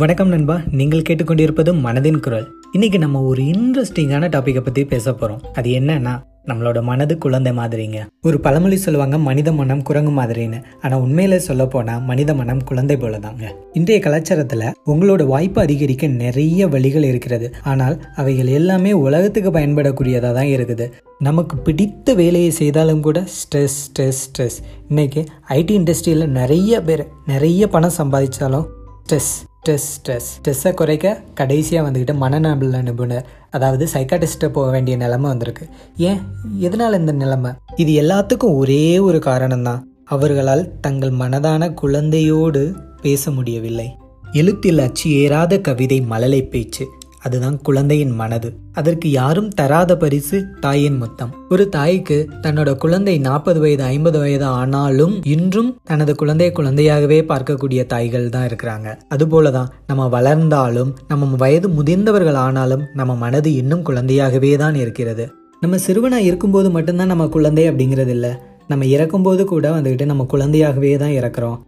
வணக்கம் நண்பா. நீங்கள் கேட்டுக்கொண்டிருப்பது மனதின் குரல். இன்னைக்கு நம்ம ஒரு இன்ட்ரெஸ்டிங்கான டாப்பிக்கை பற்றி பேச போகிறோம் அது என்னன்னா நம்மளோட மனது குழந்தை மாதிரிங்க. ஒரு பழமொழி சொல்லுவாங்க மனித மனம் குரங்கு மாதிரின்னு. ஆனால் உண்மையில சொல்ல போனால் மனித மனம் குழந்தை போல தாங்க இன்றைய கலாச்சாரத்தில் உங்களோட வாய்ப்பு அதிகரிக்க நிறைய வழிகள் இருக்கிறது. ஆனால் அவைகள் எல்லாமே உலகத்துக்கு பயன்படக்கூடியதாக தான் இருக்குது. நமக்கு பிடித்த வேலையை செய்தாலும் கூட ஸ்ட்ரெஸ் ஸ்ட்ரெஸ் ஸ்ட்ரெஸ் இன்னைக்கு ஐடி இண்டஸ்ட்ரியில் நிறைய பேர் நிறைய பணம் சம்பாதிச்சாலும் ஸ்ட்ரெஸ் ஸ்ட்ரெஸ் ஸ்ட்ரெஸ் ஸ்ட்ரெஸ்ஸை குறைக்க கடைசியாக வந்துக்கிட்டு மனநல நிபுணர் அதாவது சைக்காட்டிஸ்ட்டை போக வேண்டிய நிலமை வந்திருக்கு. ஏன்? எதனால் இந்த நிலமை? இது எல்லாத்துக்கும் ஒரே ஒரு காரணம்தான். அவர்களால் தங்கள் மனதான குழந்தையோடு பேச முடியவில்லை. எழுத்தில் அச்சு ஏறாத கவிதை மழலை பேச்சு. அதுதான் குழந்தையின் மனது. அதற்கு யாரும் தராத பரிசு தாயின் மொத்தம். ஒரு தாய்க்கு தன்னோட குழந்தை நாற்பது வயது ஐம்பது வயது ஆனாலும் இன்றும் தனது குழந்தையை குழந்தையாகவே பார்க்கக்கூடிய தாய்கள் தான் இருக்கிறாங்க. அதுபோலதான் நம்ம வளர்ந்தாலும் நம்ம வயது முதிர்ந்தவர்கள் ஆனாலும் நம்ம மனது இன்னும் குழந்தையாகவே தான் இருக்கிறது. நம்ம சிறுவனா இருக்கும்போது மட்டும்தான் நம்ம குழந்தை அப்படிங்கிறது இல்லை நம்ம இறக்கும்போது கூட வந்துக்கிட்டு நம்ம குழந்தையாகவே தான் இறக்குறோம்.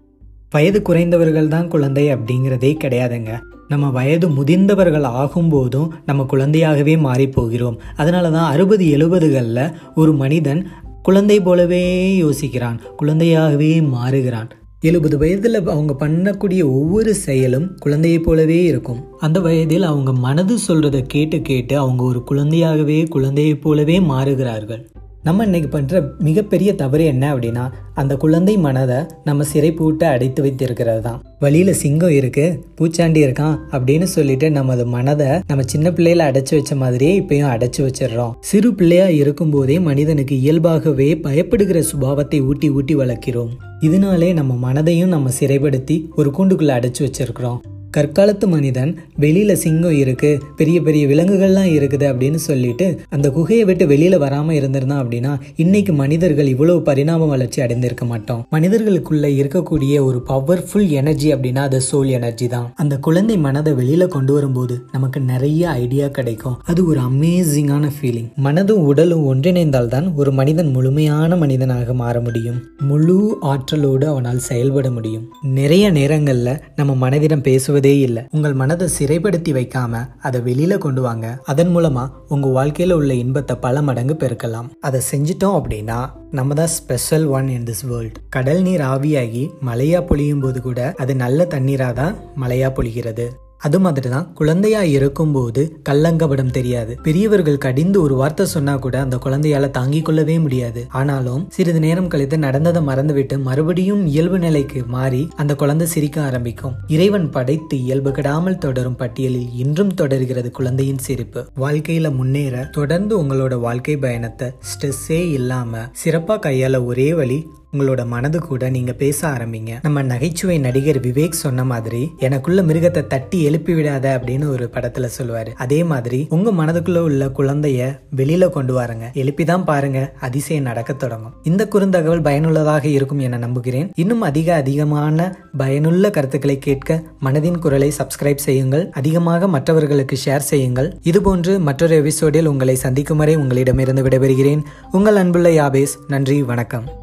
வயது குறைந்தவர்கள் தான் குழந்தை அப்படிங்கிறதே கிடையாதுங்க. நம்ம வயது முதிர்ந்தவர்கள் ஆகும்போதும் நம்ம குழந்தையாகவே மாறி போகிறோம் அதனால தான் அறுபது எழுபதுகளில் ஒரு மனிதன் குழந்தை போலவே யோசிக்கிறான் குழந்தையாகவே மாறுகிறான். எழுபது வயதில் அவங்க பண்ணக்கூடிய ஒவ்வொரு செயலும் குழந்தையை போலவே இருக்கும். அந்த வயதில் அவங்க மனது சொல்கிறத கேட்டு கேட்டு அவங்க ஒரு குழந்தையாகவே குழந்தையை போலவே மாறுகிறார்கள். நம்ம இன்னைக்கு பண்ணுற மிகப்பெரிய தவறு என்ன அப்படின்னா அந்த குழந்தை மனதை நம்ம சிறை பூட்ட அடைத்து வைத்திருக்கிறது தான். வழியில் சிங்கம் இருக்கு பூச்சாண்டி இருக்கான் அப்படின்னு சொல்லிட்டு நமது மனதை நம்ம சின்ன பிள்ளையில அடைச்சு வச்ச மாதிரியே இப்பயும் அடைச்சு வச்சிடுறோம். சிறு பிள்ளையா இருக்கும்போதே மனிதனுக்கு இயல்பாகவே பயப்படுகிற சுபாவத்தை ஊட்டி ஊட்டி வளர்க்கிறோம். இதனாலே நம்ம மனதையும் நம்ம சிறைப்படுத்தி ஒரு கூண்டுக்குள்ள அடைச்சு வச்சிருக்கிறோம். கற்காலத்து மனிதன் வெளியில சிங்கம் இருக்கு பெரிய பெரிய விலங்குகள்லாம் இருக்குது அப்படின்னு சொல்லிட்டு அந்த குகையை விட்டு வெளியில வராம இருந்திருந்தான் அப்படின்னா இன்னைக்கு மனிதர்கள் இவ்வளவு பரிணாம வளர்ச்சி அடைந்திருக்க மாட்டோம். மனிதர்களுக்குள்ள இருக்கக்கூடிய ஒரு பவர்ஃபுல் எனர்ஜி அப்படின்னா அது சோல் எனர்ஜி தான். அந்த குழந்தை மனதை வெளியில கொண்டு வரும்போது நமக்கு நிறைய ஐடியா கிடைக்கும். அது ஒரு அமேசிங்கான ஃபீலிங் மனதும் உடலும் ஒன்றிணைந்தால் தான் ஒரு மனிதன் முழுமையான மனிதனாக மாற முடியும். முழு ஆற்றலோடு அவனால் செயல்பட முடியும். நிறைய நேரங்கள்ல நம்ம மனதிடம் பேசுவது போவதே இல்லை. உங்கள் மனதை சிறைப்படுத்தி வைக்காம அதை வெளியில கொண்டு வாங்க. அதன் மூலமா உங்க வாழ்க்கையில உள்ள இன்பத்தை பல மடங்கு பெருக்கலாம். அதை செஞ்சிட்டோம் அப்படின்னா நம்ம தான் special one in this world கடல் நீர் ஆவியாகி மழையா பொழியும் போது கூட அது நல்ல தண்ணீராக தான் மழையா பொழிகிறது. அது மாதிரி தான் குழந்தையா இருக்கும்போது கள்ளங்கபடம் தெரியாது. பெரியவர்கள் கடிந்து ஒரு வார்த்தை சொன்னா கூட அந்த குழந்தையால தாங்கிக் கொள்ளவே முடியாது. ஆனாலும் சிறிது நேரம் கழித்து நடந்ததை மறந்துவிட்டு மறுபடியும் இயல்பு நிலைக்கு மாறி அந்த குழந்தை சிரிக்க ஆரம்பிக்கும். இறைவன் படைத்து இயல்பு கெடாமல் தொடரும் பட்டியலில் இன்றும் தொடர்கிறது குழந்தையின் சிரிப்பு. வாழ்க்கையில முன்னேற தொடர்ந்து உங்களோட வாழ்க்கை பயணத்தை ஸ்ட்ரெஸ்ஸே இல்லாம சிறப்பா கையாள ஒரே வழி உங்களோட மனது கூட நீங்க பேச ஆரம்பிங்க. நம்ம நகைச்சுவை நடிகர் விவேக் சொன்ன மாதிரி எனக்குள்ள மிருகத்தை தட்டி எழுப்பி விடாத அப்படின்னு ஒரு படத்துல சொல்லுவாரு. அதே மாதிரி உங்க மனதுக்குள்ள உள்ள குழந்தைய வெளியில கொண்டு வாருங்க. எழுப்பிதான் பாருங்க அதிசயம் நடக்க தொடங்கும். இந்த குறுந்தகவல் பயனுள்ளதாக இருக்கும் என நம்புகிறேன். இன்னும் அதிக அதிகமான பயனுள்ள கருத்துக்களை கேட்க மனதின் குரலை சப்ஸ்கிரைப் செய்யுங்கள். அதிகமாக மற்றவர்களுக்கு ஷேர் செய்யுங்கள். இதுபோன்று மற்றொரு எபிசோடில் உங்களை சந்திக்கும் வரை உங்களிடமிருந்து விடைபெறுகிறேன். உங்கள் அன்புள்ள யாபேஸ் நன்றி வணக்கம்.